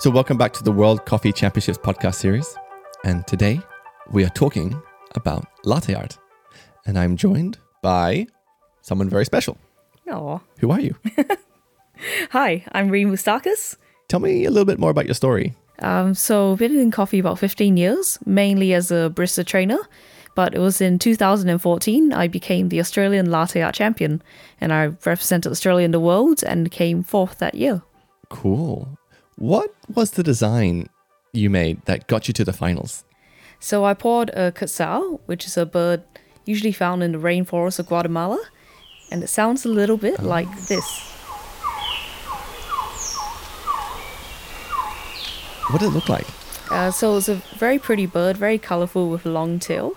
So, welcome back to the World Coffee Championships podcast series. And today we are talking about latte art. And I'm joined by someone very special. Aw. Who are you? Hi, I'm Ree Moustakis. Tell me a little bit more about your story. Um, so I've been in coffee about 15 years, mainly as a barista trainer. But it was in 2014 I became the Australian latte art champion, and I represented Australia in the world and came fourth that year. Cool. What was the design you made that got you to the finals? So I poured a quetzal, which is a bird usually found in the rainforest of Guatemala, and it sounds a little bit like this. What did it look like? Uh, so it's a very pretty bird, very colorful with a long tail.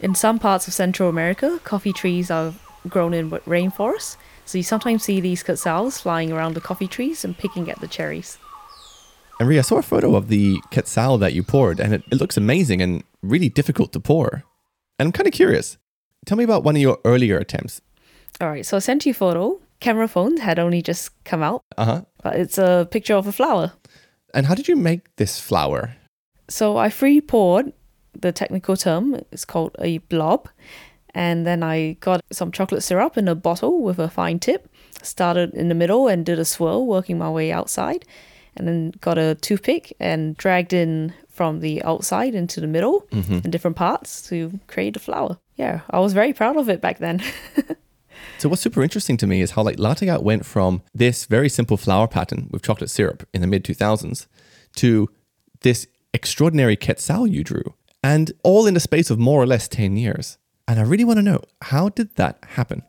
In some parts of Central America, coffee trees are grown in rainforests, so you sometimes see these quetzals flying around the coffee trees and picking at the cherries. And Ree, I saw a photo of the quetzal that you poured, and it, it looks amazing and really difficult to pour. And I'm kind of curious. Tell me about one of your earlier attempts. All right, so I sent you a photo. Camera phones had only just come out, Uh huh. but it's a picture of a flower. And how did you make this flower? So I free poured, the technical term is called a blob, and then I got some chocolate syrup in a bottle with a fine tip, started in the middle and did a swirl, working my way outside, and then got a toothpick and dragged in from the outside into the middle mm-hmm. in different parts to create a flower. Yeah, I was very proud of it back then. So what's super interesting to me is how like latte art went from this very simple flower pattern with chocolate syrup in the mid 2000s to this extraordinary quetzal you drew, and all in the space of more or less 10 years. And I really want to know how did that happen?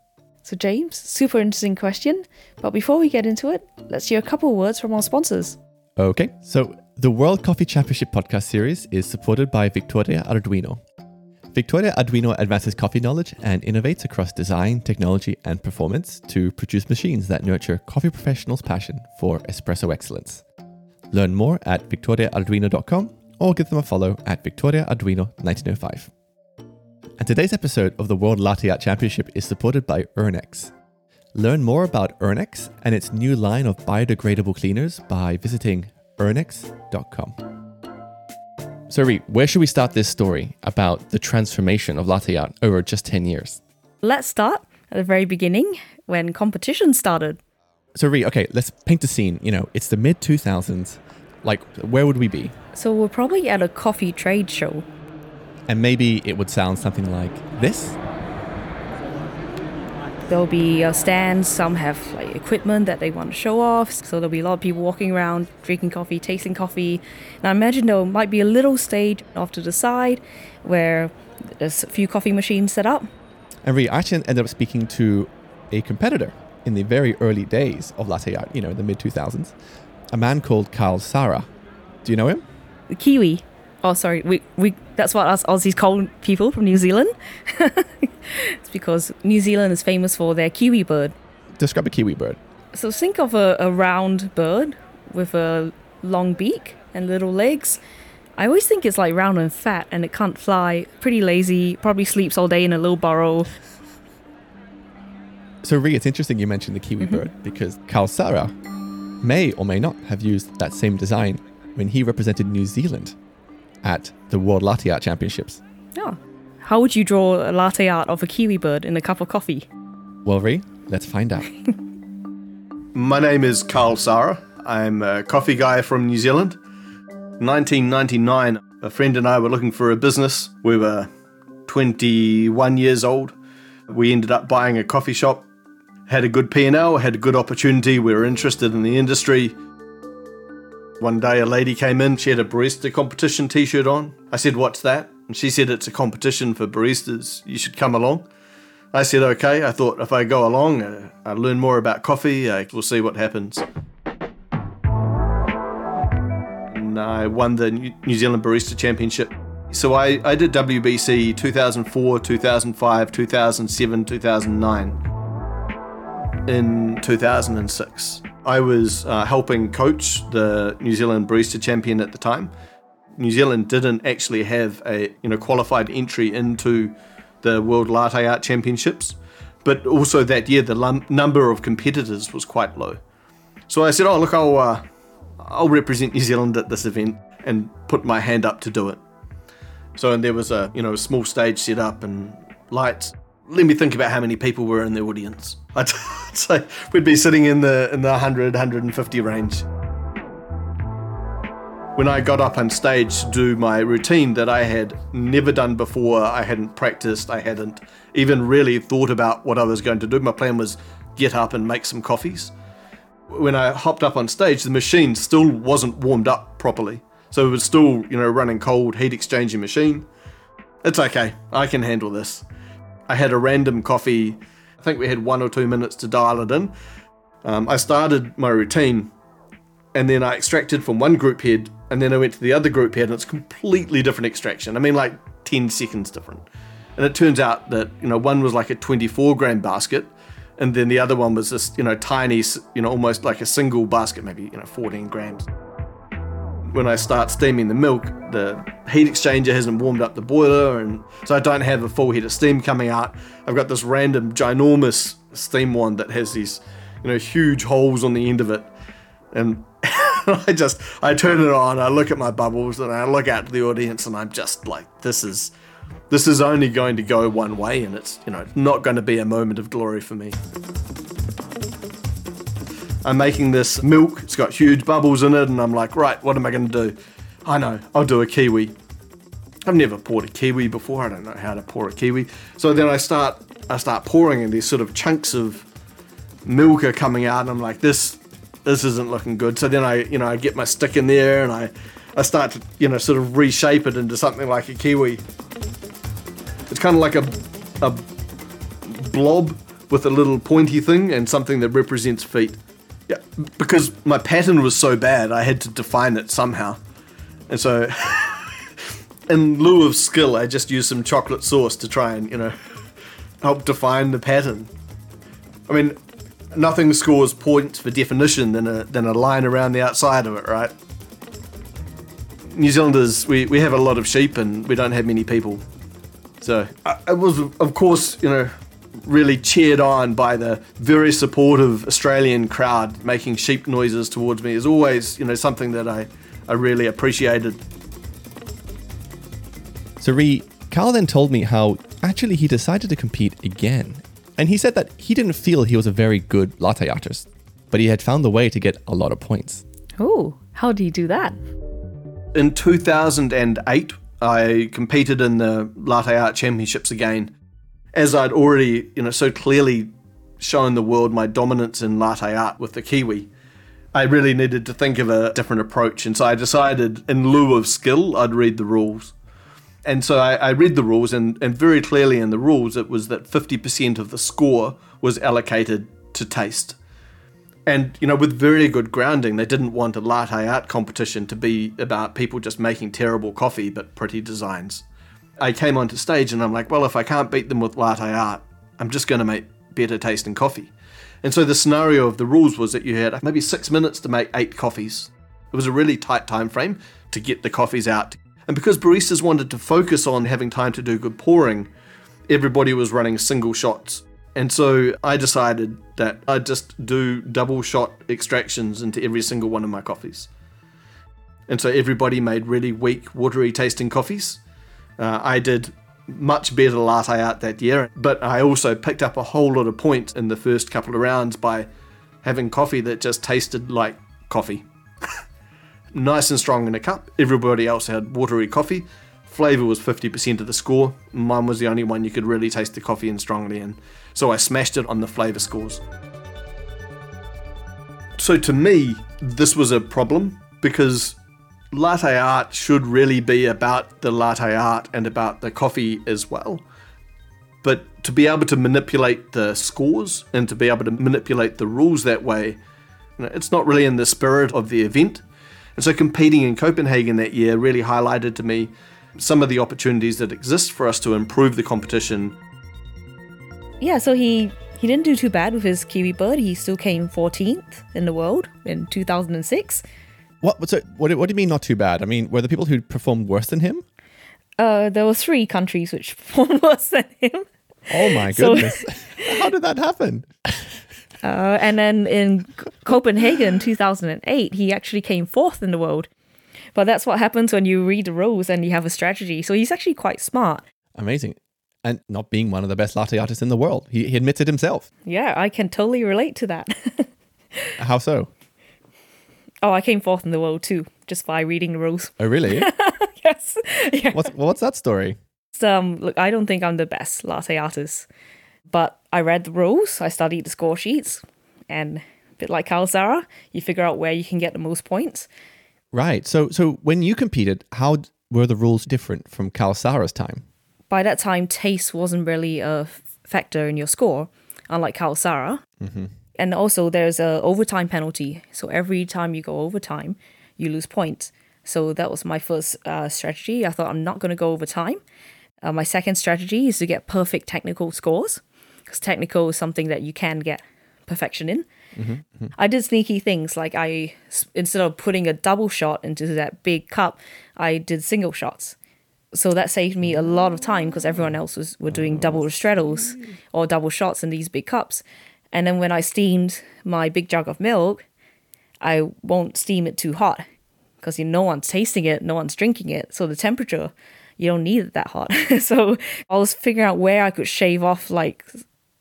So, James, super interesting question. But before we get into it, let's hear a couple words from our sponsors. Okay, so the World Coffee Championship podcast series is supported by Victoria Arduino. Victoria Arduino advances coffee knowledge and innovates across design, technology, and performance to produce machines that nurture coffee professionals' passion for espresso excellence. Learn more at victoriaarduino.com or give them a follow at Victoria Arduino 1905. And today's episode of the World Latte Art Championship is supported by Urnex. Learn more about Urnex and its new line of biodegradable cleaners by visiting urnex.com. So, Ree, where should we start this story about the transformation of latte art over just 10 years? Let's start at the very beginning when competition started. So, Ree, okay, let's paint the scene. You know, it's the mid 2000s. Like, where would we be? So we're probably at a coffee trade show. And maybe it would sound something like this. There'll be a stand, some have like equipment that they want to show off. So there'll be a lot of people walking around, drinking coffee, tasting coffee. And I imagine there might be a little stage off to the side where there's a few coffee machines set up. And Ree, I actually ended up speaking to a competitor in the very early days of latte art, you know, in the mid 2000s, a man called Carl Sara. Do you know him? The Kiwi. Oh, sorry. We, we that's what us Aussies call people from New Zealand. it's because New Zealand is famous for their kiwi bird. Describe a kiwi bird. So think of a, a round bird with a long beak and little legs. I always think it's like round and fat and it can't fly. Pretty lazy, probably sleeps all day in a little burrow. So, Ree, it's interesting you mentioned the kiwi mm-hmm. bird because Carl Sara may or may not have used that same design when he represented New Zealand at the World Latte Art Championships. Oh. How would you draw a latte art of a kiwi bird in a cup of coffee? Well, Ree, let's find out. My name is Carl Sara. I'm a coffee guy from New Zealand. 1999, a friend and I were looking for a business. We were 21 years old. We ended up buying a coffee shop. Had a good P&L, had a good opportunity. We were interested in the industry. One day a lady came in, she had a barista competition t-shirt on. I said, "What's that?" And she said, "It's a competition for baristas. You should come along." I said, okay. I thought if I go along, uh, I learn more about coffee, uh, we'll see what happens. And I won the New New Zealand Barista Championship. So I, I did WBC 2004, 2005, 2007, 2009. In 2006, I was uh, helping coach the New Zealand Barista Champion at the time. New Zealand didn't actually have a you know qualified entry into the World Latte Art Championships, but also that year the lum- number of competitors was quite low. So I said, "Oh look, I'll uh, I'll represent New Zealand at this event and put my hand up to do it. So and there was a you know a small stage set up and lights. Let me think about how many people were in the audience. I'd say we'd be sitting in the in the 100 150 range. When I got up on stage to do my routine that I had never done before, I hadn't practiced, I hadn't even really thought about what I was going to do. My plan was get up and make some coffees. When I hopped up on stage, the machine still wasn't warmed up properly. So it was still, you know, running cold, heat exchanging machine. It's okay, I can handle this. I had a random coffee. I think we had one or two minutes to dial it in. Um, I started my routine and then I extracted from one group head and then I went to the other group head and it's completely different extraction. I mean, like 10 seconds different. And it turns out that, you know, one was like a 24 gram basket and then the other one was this, you know, tiny, you know, almost like a single basket, maybe, you know, 14 grams. When I start steaming the milk, the heat exchanger hasn't warmed up the boiler, and so I don't have a full head of steam coming out. I've got this random, ginormous steam wand that has these, you know, huge holes on the end of it, and I just I turn it on, I look at my bubbles, and I look out to the audience, and I'm just like, this is this is only going to go one way, and it's you know not going to be a moment of glory for me. I'm making this milk. It's got huge bubbles in it, and I'm like, right, what am I going to do? I know, I'll do a kiwi. I've never poured a kiwi before. I don't know how to pour a kiwi. So then I start, I start pouring, and these sort of chunks of milk are coming out, and I'm like, this, this isn't looking good. So then I, you know, I get my stick in there, and I, I start to, you know, sort of reshape it into something like a kiwi. It's kind of like a, a blob with a little pointy thing and something that represents feet. Yeah, because my pattern was so bad, I had to define it somehow. And so, in lieu of skill, I just used some chocolate sauce to try and, you know, help define the pattern. I mean, nothing scores points for definition than a, than a line around the outside of it, right? New Zealanders, we, we have a lot of sheep and we don't have many people. So, I, I was, of course, you know, really cheered on by the very supportive Australian crowd making sheep noises towards me is always, you know, something that I, I really appreciated. So, Ree, Carl then told me how actually he decided to compete again. And he said that he didn't feel he was a very good latte artist, but he had found the way to get a lot of points. Oh, how do you do that? In 2008, I competed in the Latte Art Championships again as I'd already, you know, so clearly shown the world my dominance in latte art with the Kiwi, I really needed to think of a different approach. And so I decided, in lieu of skill, I'd read the rules. And so I, I read the rules, and, and very clearly in the rules, it was that 50% of the score was allocated to taste. And, you know, with very good grounding, they didn't want a latte art competition to be about people just making terrible coffee but pretty designs. I came onto stage and I'm like, well, if I can't beat them with latte art, I'm just going to make better tasting coffee. And so the scenario of the rules was that you had maybe six minutes to make eight coffees. It was a really tight time frame to get the coffees out. And because baristas wanted to focus on having time to do good pouring, everybody was running single shots. And so I decided that I'd just do double shot extractions into every single one of my coffees. And so everybody made really weak, watery tasting coffees uh, I did much better latte art that year, but I also picked up a whole lot of points in the first couple of rounds by having coffee that just tasted like coffee. nice and strong in a cup. Everybody else had watery coffee. Flavor was 50% of the score. Mine was the only one you could really taste the coffee in strongly in. So I smashed it on the flavor scores. So to me, this was a problem because latte art should really be about the latte art and about the coffee as well. But to be able to manipulate the scores and to be able to manipulate the rules that way, you know, it's not really in the spirit of the event. And so competing in Copenhagen that year really highlighted to me some of the opportunities that exist for us to improve the competition. Yeah, so he he didn't do too bad with his kiwi bird. He still came 14th in the world in 2006. What? So, what? What do you mean not too bad? I mean, were the people who performed worse than him? Uh, there were three countries which performed worse than him. Oh my So- goodness! How did that happen? Uh, and then in Copenhagen 2008, he actually came fourth in the world. But that's what happens when you read the rules and you have a strategy. So he's actually quite smart. Amazing. And not being one of the best latte artists in the world. He, he admits it himself. Yeah, I can totally relate to that. How so? Oh, I came fourth in the world too, just by reading the rules. Oh, really? yes. Yeah. what's, what's that story? um, look, I don't think I'm the best latte artist, but I read the rules, I studied the score sheets, and a bit like Carl Sara, you figure out where you can get the most points. Right. So, so when you competed, how were the rules different from Carl Sara's time? By that time, taste wasn't really a factor in your score, unlike Carl Sara. And also, there's a overtime penalty. So every time you go overtime, you lose points. So that was my first uh, strategy. I thought I'm not going to go overtime. Uh, my second strategy is to get perfect technical scores, because technical is something that you can get perfection in. I did sneaky things like I instead of putting a double shot into that big cup, I did single shots. So that saved me a lot of time because everyone else was were doing double ristrettos or double shots in these big cups. And then when I steamed my big jug of milk, I won't steam it too hot because you know, no one's tasting it, no one's drinking it. So the temperature, you don't need it that hot. so I was figuring out where I could shave off like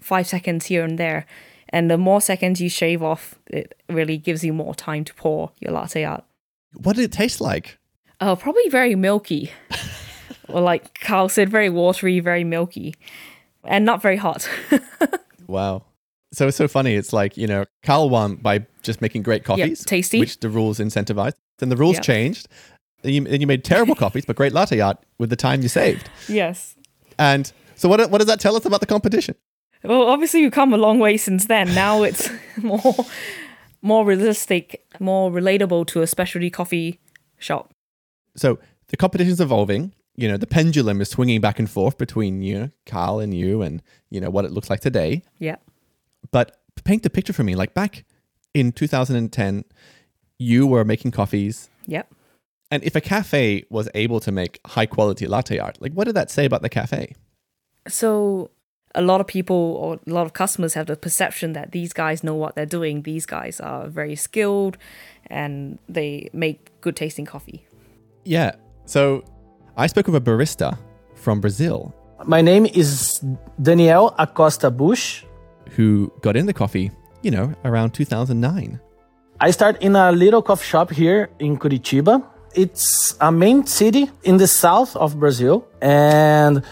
five seconds here and there. And the more seconds you shave off, it really gives you more time to pour your latte out. What did it taste like? Oh, probably very milky. or like Carl said, very watery, very milky. And not very hot. Wow. So it's so funny. It's like, you know, Carl won by just making great coffees, tasty. which the rules incentivized. Then the rules Yeah. changed. Then you, then you made terrible coffees, but great latte art with the time you saved. yes. And so what, what does that tell us about the competition? Well, obviously we've come a long way since then. Now it's more more realistic, more relatable to a specialty coffee shop. So the competition's evolving. You know, the pendulum is swinging back and forth between you, know, Carl, and you, and you know what it looks like today. Yeah. But paint the picture for me. Like back in 2010, you were making coffees, Yep. and if a cafe was able to make high quality latte art, like what did that say about the cafe? So a lot of people or a lot of customers have the perception that these guys know what they're doing. These guys are very skilled and they make good tasting coffee. Yeah. So I spoke with a barista from Brazil My name is Daniel Acosta Bush. Who got into coffee, you know, around 2009. I start in a little coffee shop here in Curitiba. It's a main city in the south of Brazil. And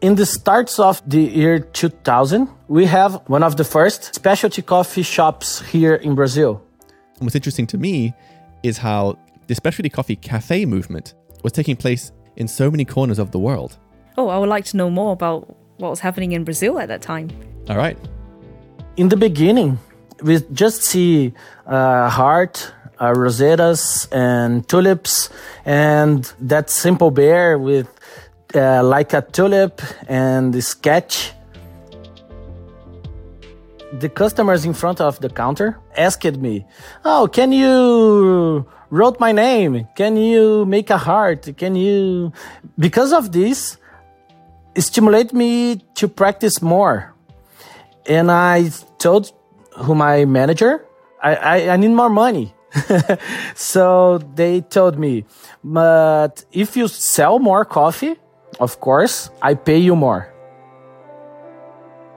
in the starts of the year 2000, we have one of the first specialty coffee shops here in Brazil. And what's interesting to me is how the specialty coffee cafe movement was taking place in so many corners of the world. Oh, I would like to know more about what was happening in Brazil at that time. All right. In the beginning, we just see uh, heart, uh, rosetas, and tulips, and that simple bear with uh, like a tulip and the sketch. The customers in front of the counter asked me, "Oh, can you wrote my name? Can you make a heart? Can you?" Because of this, stimulate me to practice more and I told who my manager, I, I, I need more money. so they told me, but if you sell more coffee, of course, I pay you more.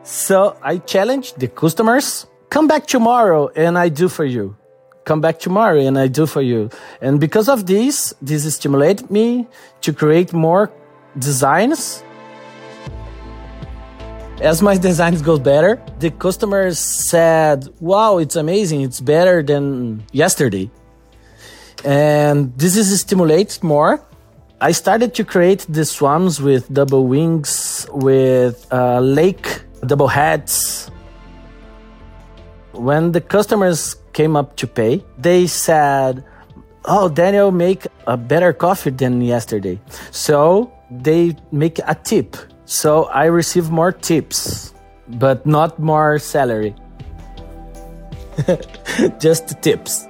So I challenged the customers, come back tomorrow and I do for you. Come back tomorrow and I do for you. And because of this, this stimulated me to create more designs as my designs go better, the customers said, "Wow, it's amazing! It's better than yesterday." And this is stimulates more. I started to create the swans with double wings, with uh, lake double heads. When the customers came up to pay, they said, "Oh, Daniel, make a better coffee than yesterday." So they make a tip. So I receive more tips, but not more salary. Just tips.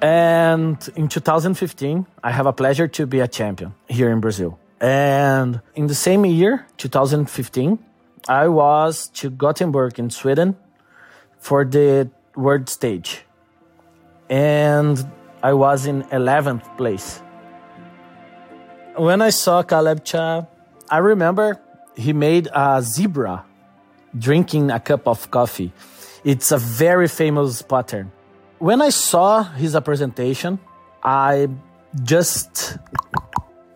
And in 2015, I have a pleasure to be a champion here in Brazil. And in the same year, 2015, I was to Gothenburg in Sweden for the world stage. And I was in 11th place. When I saw Caleb Cha, I remember he made a zebra drinking a cup of coffee. It's a very famous pattern. When I saw his presentation, I just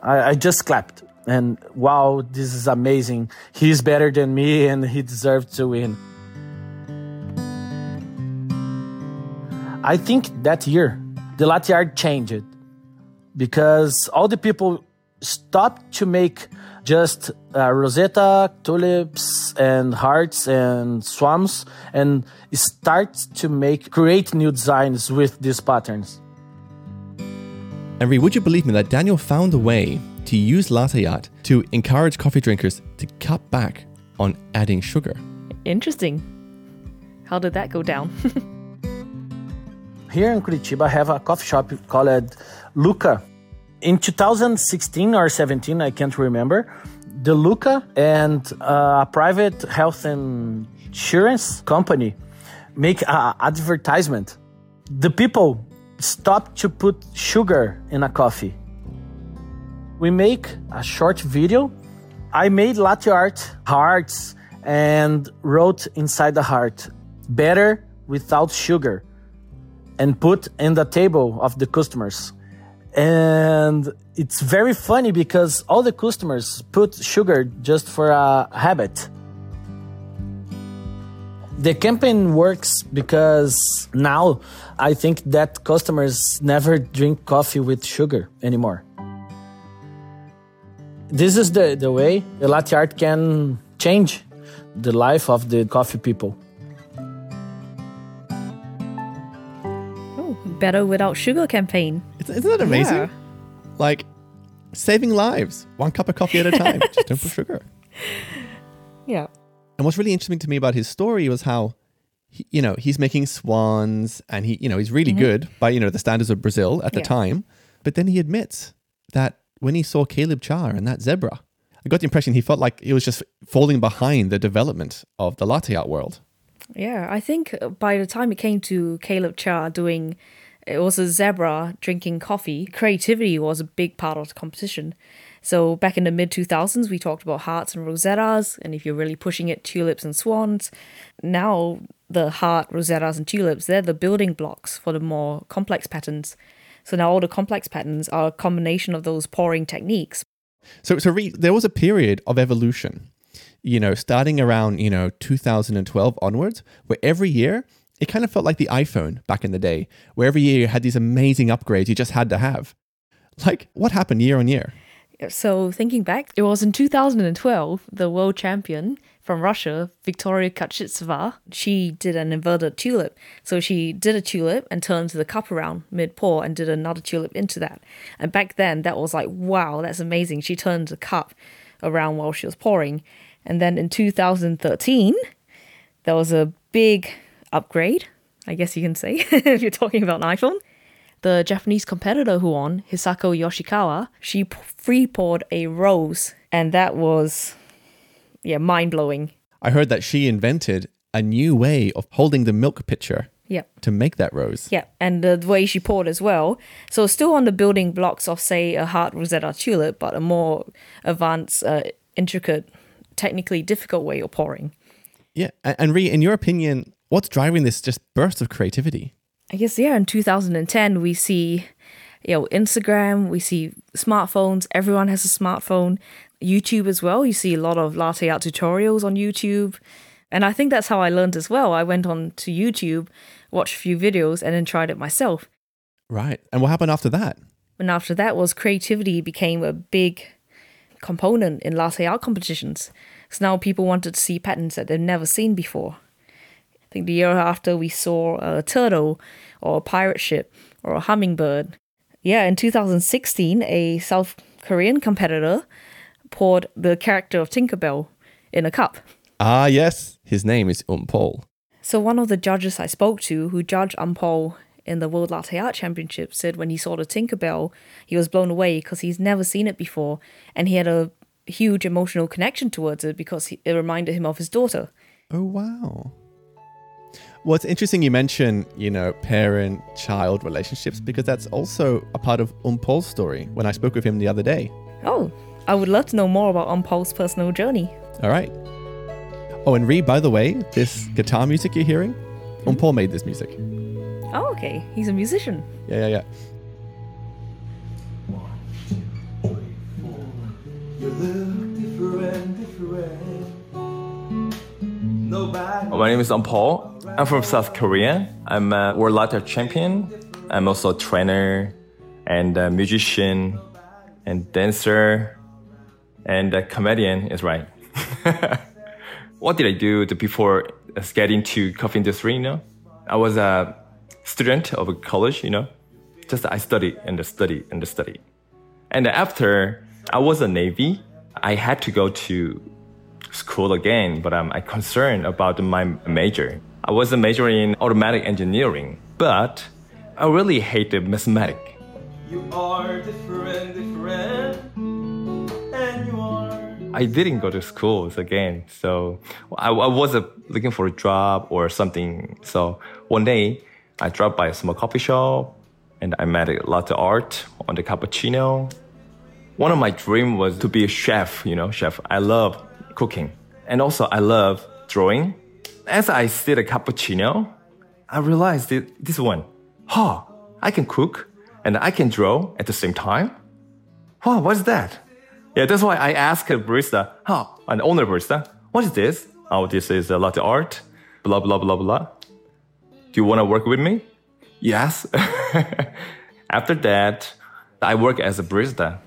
I, I just clapped and wow, this is amazing. He's better than me and he deserves to win. I think that year the latte art changed because all the people stopped to make just uh, rosetta, tulips, and hearts and swans, and start to make create new designs with these patterns. Henry, would you believe me that Daniel found a way to use latte art to encourage coffee drinkers to cut back on adding sugar? Interesting. How did that go down? Here in Curitiba, I have a coffee shop called Luca. In 2016 or 17, I can't remember, the Luca and uh, a private health insurance company make an advertisement. The people stop to put sugar in a coffee. We make a short video. I made latte art hearts and wrote inside the heart, better without sugar and put in the table of the customers. And it's very funny because all the customers put sugar just for a habit. The campaign works because now I think that customers never drink coffee with sugar anymore. This is the, the way the latte art can change the life of the coffee people. oh, better without sugar campaign. Isn't that amazing? Yeah. Like saving lives, one cup of coffee at a time. Just don't put sugar. Yeah. And what's really interesting to me about his story was how, he, you know, he's making swans and he, you know, he's really mm-hmm. good by, you know, the standards of Brazil at the Yeah. time. But then he admits that when he saw Caleb Cha and that zebra, I got the impression he felt like he was just falling behind the development of the latte art world. Yeah, I think by the time it came to Caleb Cha doing it was a zebra drinking coffee, creativity was a big part of the competition. So back in the mid 2000s, we talked about hearts and rosettas, and if you're really pushing it, tulips and swans. Now the heart, rosettas, and tulips, they're the building blocks for the more complex patterns. So now all the complex patterns are a combination of those pouring techniques. So, so re- there was a period of evolution, you know, starting around, you know, 2012 onwards, where every year it kind of felt like the iPhone back in the day, where every year you had these amazing upgrades you just had to have. Like, what happened year on year? So thinking back, it was in 2012, the world champion from Russia, Victoria Kachitseva, she did an inverted tulip. So she did a tulip and turned the cup around mid pour and did another tulip into that. And back then, that was like, wow, that's amazing. She turned the cup around while she was pouring. And then in 2013, there was a big upgrade, I guess you can say, if you're talking about an iPhone the Japanese competitor who won, Hisako Yoshikawa, she free poured a rose, and that was, yeah, mind blowing. I heard that she invented a new way of holding the milk pitcher Yeah. to make that rose. Yeah, and the way she poured as well. So still on the building blocks of say a heart rosetta tulip, but a more advanced, uh, intricate, technically difficult way of pouring. Yeah. And, and Ree, in your opinion, what's driving this just burst of creativity? I guess yeah. In 2010, we see, you know, Instagram. We see smartphones. Everyone has a smartphone. YouTube as well. You see a lot of latte art tutorials on YouTube, and I think that's how I learned as well. I went on to YouTube, watched a few videos, and then tried it myself. Right. And what happened after that? And after that was creativity became a big component in latte art competitions. So now people wanted to see patterns that they've never seen before. I think the year after we saw a turtle or a pirate ship or a hummingbird. Yeah, in 2016, a South Korean competitor poured the character of Tinkerbell in a cup. Ah, yes. His name is Umpol. So one of the judges I spoke to who judged Umpol in the World Latte Art Championship said when he saw the Tinkerbell, he was blown away because he's never seen it before and he had a huge emotional connection towards it because it reminded him of his daughter. Oh, wow. Well, it's interesting you mention, you know, parent child relationships because that's also a part of Umpol's story when I spoke with him the other day. Oh, I would love to know more about Umpol's personal journey. All right. Oh, and Ree, by the way, this guitar music you're hearing, Umpol made this music. Oh, okay. He's a musician. Yeah, yeah, yeah. Oh, my name is Paul. I'm from South Korea. I'm a world lighter champion. I'm also a trainer and a musician and dancer and a comedian is right. what did I do to before uh, getting into coffee industry, you know? I was a student of a college, you know? Just I study and study and study. And after I was a Navy, I had to go to school again, but I'm concerned about my major. I was a major in automatic engineering, but I really hated mathematics. You are different, different, and you are. I didn't go to schools again, so I, I was uh, looking for a job or something. So one day, I dropped by a small coffee shop, and I met a lot of art on the cappuccino. One of my dreams was to be a chef, you know, chef. I love cooking. And also, I love drawing. As I sit a cappuccino, I realized that this one, huh, I can cook and I can draw at the same time. Huh, what's that? Yeah, that's why I asked a barista, huh, an owner barista, what is this? Oh, this is a latte art, blah, blah, blah, blah. Do you want to work with me? Yes. After that, I work as a barista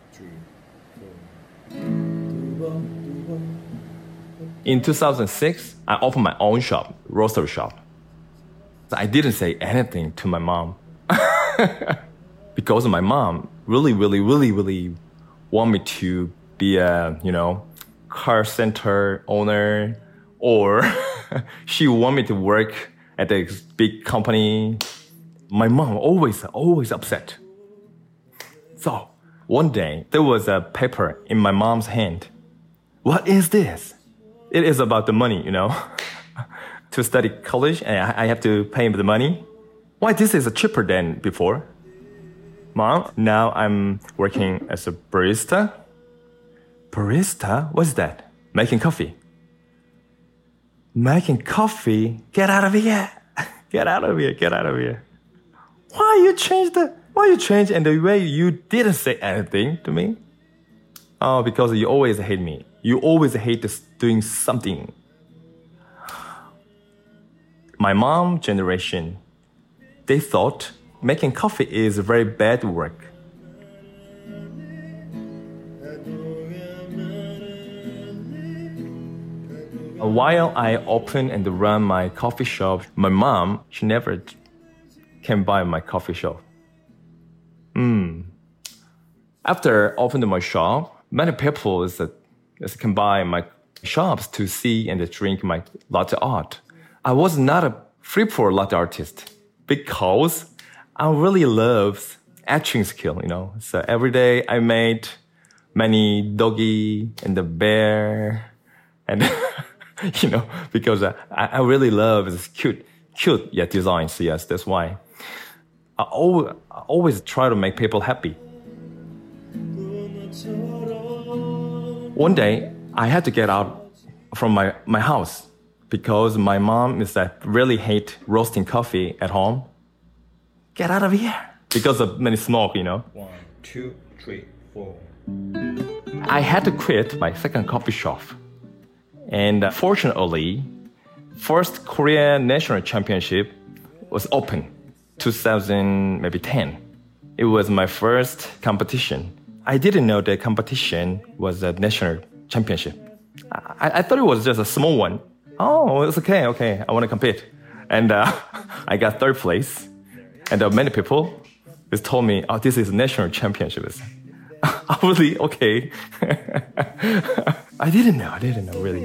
In 2006, I opened my own shop, roaster shop. I didn't say anything to my mom because my mom really, really, really, really want me to be a, you know, car center owner or she want me to work at a big company. My mom always, always upset. So one day there was a paper in my mom's hand. What is this? It is about the money, you know. to study college, and I have to pay him the money. Why this is cheaper than before? Mom, now I'm working as a barista. Barista? What's that? Making coffee. Making coffee? Get out of here! Get out of here! Get out of here! Why you change the? Why you change and the way you didn't say anything to me? Oh, because you always hate me. You always hate doing something. My mom generation, they thought making coffee is very bad work. While I open and run my coffee shop, my mom, she never can buy my coffee shop. Hmm. After opening my shop, many people is that can buy my shops to see and to drink my latte art. I was not a free for latte artist because I really love etching skill, you know. So every day I made many doggy and the bear and you know because I, I really love this cute cute yeah designs yes that's why I always, I always try to make people happy one day I had to get out from my, my house because my mom is that really hate roasting coffee at home. Get out of here because of many smoke, you know. One, two, three, four. I had to quit my second coffee shop. And uh, fortunately, first Korean national championship was open 2000 maybe 10. It was my first competition. I didn't know the competition was a national championship. I, I thought it was just a small one. Oh, it's okay, okay. I want to compete. And uh, I got third place. And uh, many people just told me, oh, this is national championship. I really, okay. I didn't know, I didn't know really.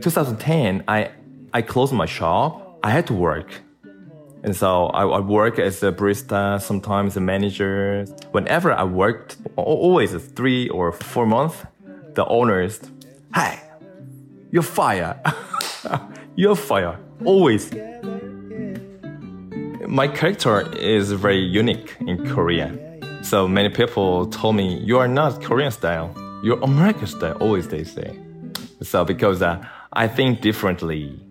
2010, I, I closed my shop. I had to work and so I, I work as a barista, sometimes a manager. Whenever I worked, always three or four months, the owners, hi, you're fire. you're fire. Always. My character is very unique in Korea. So many people told me, you are not Korean style. You're American style, always they say. So because uh, I think differently.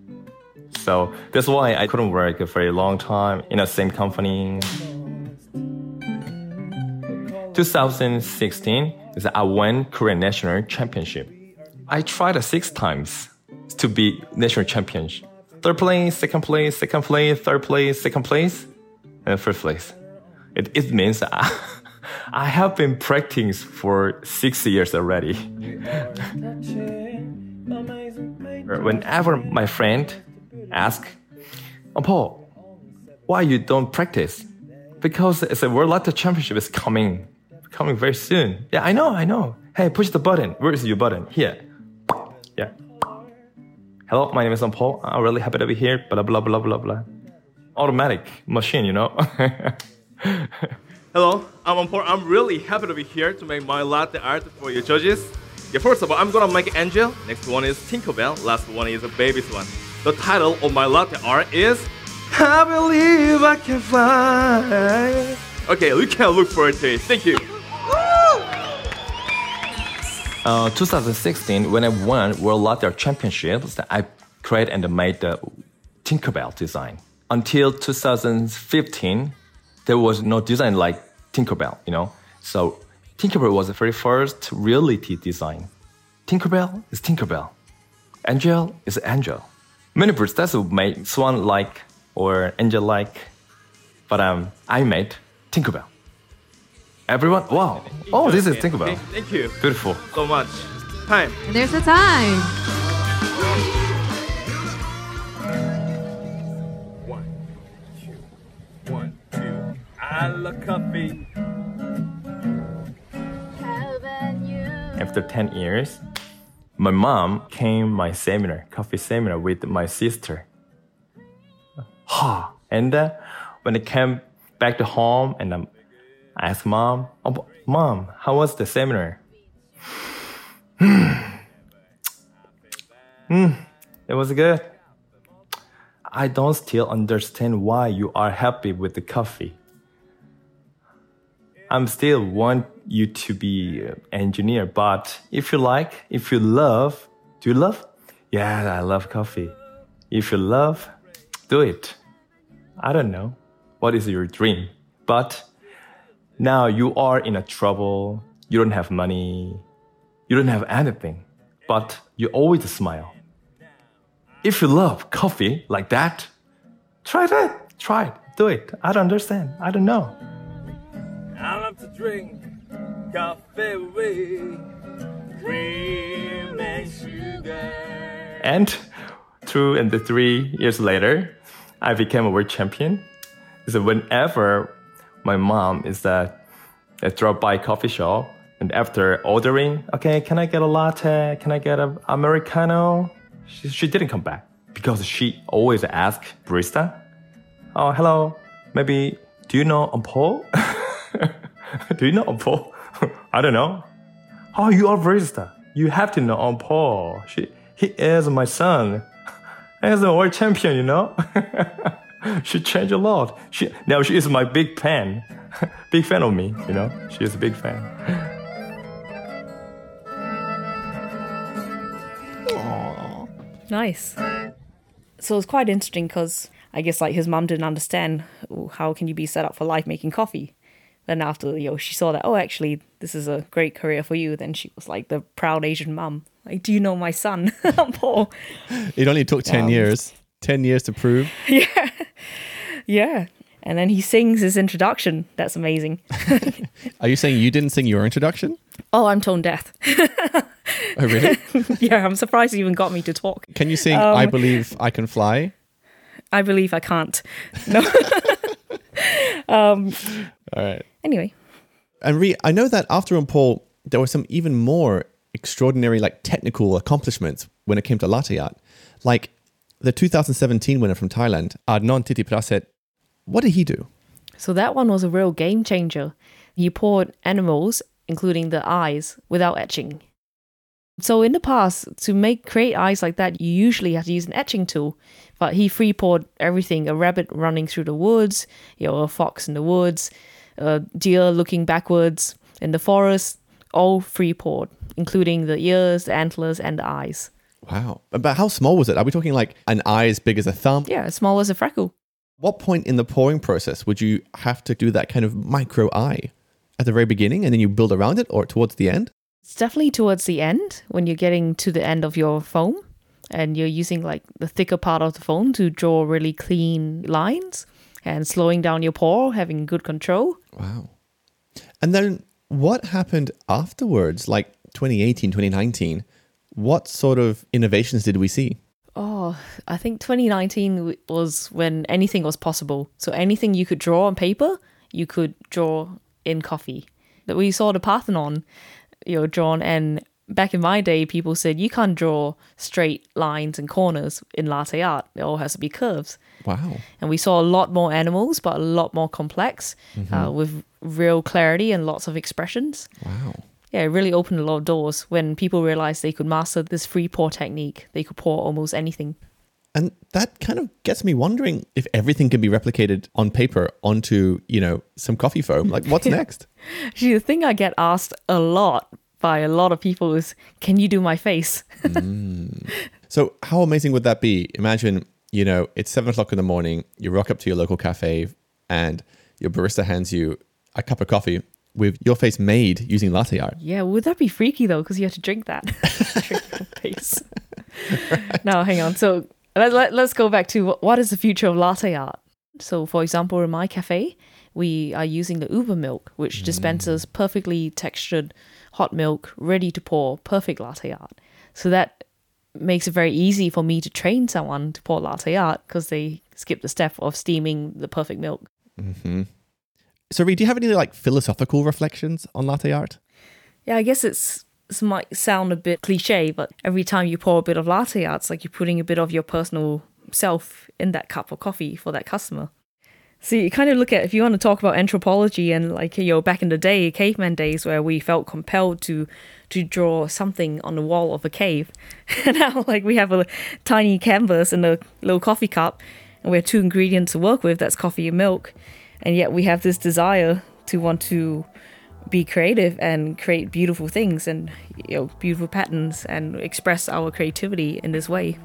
So that's why I couldn't work for a long time in the same company. 2016 is I won Korean national championship. I tried six times to be national champion. Third place, second place, second place, third place, second place, and first place. It, it means I, I have been practicing for six years already. Whenever my friend ask, oh, Paul, why you don't practice? Because it's a World Lotto Championship is coming coming very soon. Yeah, I know, I know. Hey, push the button. Where is your button? Here. Yeah. Hello, my name is Paul. I'm really happy to be here. Blah blah blah blah blah. Automatic machine, you know. Hello, I'm Paul. I'm really happy to be here to make my latte art for you judges. Yeah, first of all, I'm gonna make Angel. Next one is Tinkerbell. Last one is a baby's one. The title of my latte art is I Believe I Can Fly. Okay, we can look forward to it. Thank you. Uh, 2016, when I won World Latte Championships, I created and made the Tinkerbell design. Until 2015, there was no design like Tinkerbell, you know. So Tinkerbell was the very first reality design. Tinkerbell is Tinkerbell. Angel is Angel. Many baristas would make swan-like or angel-like, but um, I made Tinkerbell. Everyone, wow! Oh, this is Tinkerbell. Okay, thank you Beautiful. so much. Time. And there's the time. One, two, one, two. I love coffee. After 10 years, my mom came my seminar, coffee seminar with my sister. Ha! And uh, when I came back to home and um, I asked mom, oh, mom, how was the seminar? Hmm, it was good. I don't still understand why you are happy with the coffee. I'm still want you to be engineer, but if you like, if you love, do you love? Yeah, I love coffee. If you love, do it. I don't know what is your dream, but now you are in a trouble. You don't have money. You don't have anything, but you always smile. If you love coffee like that, try that. Try it. Do it. I don't understand. I don't know. I love to drink coffee with cream and sugar. And two and the three years later, I became a world champion. So whenever my mom is that uh, drop by coffee shop and after ordering, okay, can I get a latte? Can I get an americano? She, she didn't come back because she always ask barista, oh hello, maybe do you know Paul? do you know Paul? I don't know. Oh, you are barista. You have to know on Paul. She, he is my son. He's a world champion, you know. she changed a lot. She now she is my big fan, big fan of me. You know, she is a big fan. Nice. So it's quite interesting because I guess like his mom didn't understand "Oh, how can you be set up for life making coffee. Then after you know she saw that oh actually this is a great career for you. Then she was like the proud Asian mum. Like, do you know my son, Paul? It only took 10 Um, years. 10 years to prove. Yeah. Yeah. And then he sings his introduction. That's amazing. Are you saying you didn't sing your introduction? Oh, I'm tone deaf. Oh, really? yeah, I'm surprised you even got me to talk. Can you sing Um, I Believe I Can Fly? I believe I can't. No. All right. Anyway, And Ree, I know that after on Paul, there were some even more extraordinary, like technical accomplishments when it came to latte art. Like the 2017 winner from Thailand, Arnon Thitiprasert. What did he do? so that one was a real game changer. He poured animals, including the eyes, without etching. So in the past, to make create eyes like that, you usually had to use an etching tool. But he free poured everything: a rabbit running through the woods, you know, a fox in the woods, a deer looking backwards in the forest, all free poured, including the ears, the antlers, and the eyes. Wow. But how small was it? Are we talking like an eye as big as a thumb? Yeah, as small as a freckle. What point in the pouring process would you have to do that kind of micro eye? At the very beginning and then you build around it or towards the end? It's definitely towards the end when you're getting to the end of your foam and you're using like the thicker part of the foam to draw really clean lines and slowing down your pour, having good control. Wow. And then what happened afterwards, like 2018, 2019? What sort of innovations did we see? Oh, I think 2019 was when anything was possible. So anything you could draw on paper, you could draw in coffee. That we saw the Parthenon, you know, drawn, and back in my day, people said you can't draw straight lines and corners in latte art. It all has to be curves. Wow. And we saw a lot more animals, but a lot more complex, uh, with real clarity and lots of expressions. Wow. Yeah, it really opened a lot of doors when people realized they could master this free pour technique. They could pour almost anything. And that kind of gets me wondering if everything can be replicated on paper onto, you know, some coffee foam. Like what's next? Actually, the thing I get asked a lot by a lot of people is, "Can you do my face?" Mm. So how amazing would that be? Imagine, you know, it's seven o'clock in the morning, you rock up to your local cafe and your barista hands you a cup of coffee with your face made using latte art. yeah, would that be freaky though? Because you have to drink that. drink your face. Now, hang on. So let, let, let's go back to what, what is the future of latte art? So, for example, in my cafe, we are using the Uber milk, which dispenses mm. perfectly textured hot milk, ready to pour, perfect latte art. So that makes it very easy for me to train someone to pour latte art because they skip the step of steaming the perfect milk. Mm-hmm. So Ree, do you have any like philosophical reflections on latte art? Yeah, I guess it's this might sound a bit cliche, but every time you pour a bit of latte art, it's like you're putting a bit of your personal self in that cup of coffee for that customer. So you kind of look at if you want to talk about anthropology and like you know back in the day, caveman days, where we felt compelled to to draw something on the wall of a cave, and now like we have a tiny canvas and a little coffee cup, and we have two ingredients to work with. That's coffee and milk, and yet we have this desire to want to be creative and create beautiful things and you know beautiful patterns and express our creativity in this way.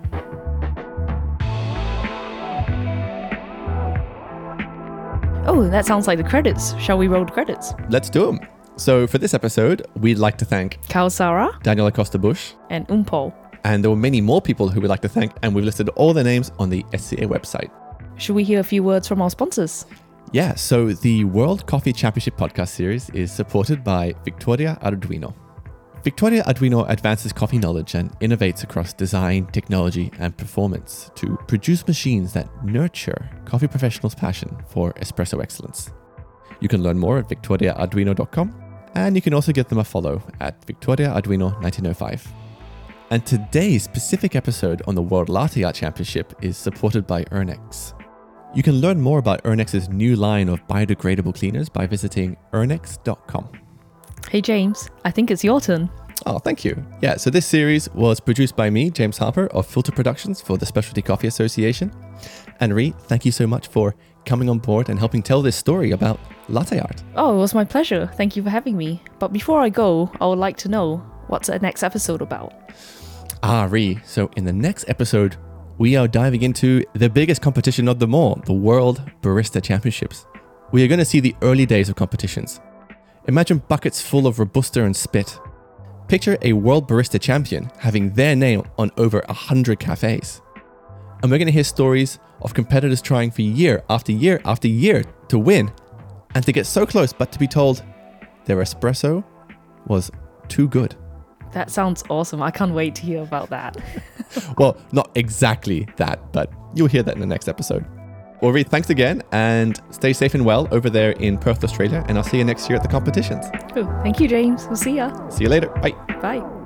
Oh, that sounds like the credits. Shall we roll the credits? Let's do them. So for this episode, we'd like to thank Carl Sara Daniel Acosta Bush, and Umpol. and there were many more people who we'd like to thank, and we've listed all their names on the SCA website. Should we hear a few words from our sponsors? Yeah, so the World Coffee Championship podcast series is supported by Victoria Arduino. Victoria Arduino advances coffee knowledge and innovates across design, technology, and performance to produce machines that nurture coffee professionals' passion for espresso excellence. You can learn more at victoriaarduino.com, and you can also give them a follow at Victoria Arduino 1905. And today's specific episode on the World Latte Art Championship is supported by Urnex. You can learn more about Urnex's new line of biodegradable cleaners by visiting urnex.com. Hey James, I think it's your turn. Oh, thank you. Yeah, so this series was produced by me, James Harper of Filter Productions for the Specialty Coffee Association. And Ree, thank you so much for coming on board and helping tell this story about latte art. Oh, it was my pleasure. Thank you for having me. But before I go, I would like to know what's the next episode about. Ah, Ree, so in the next episode, we are diving into the biggest competition of them all, the World Barista Championships. We are going to see the early days of competitions. Imagine buckets full of Robusta and spit. Picture a World Barista Champion having their name on over 100 cafes. And we're going to hear stories of competitors trying for year after year after year to win and to get so close, but to be told their espresso was too good. That sounds awesome. I can't wait to hear about that. Well, not exactly that, but you'll hear that in the next episode. Well, Ree, thanks again and stay safe and well over there in Perth, Australia. And I'll see you next year at the competitions. Oh, thank you, James. We'll see ya. See you later. Bye. Bye.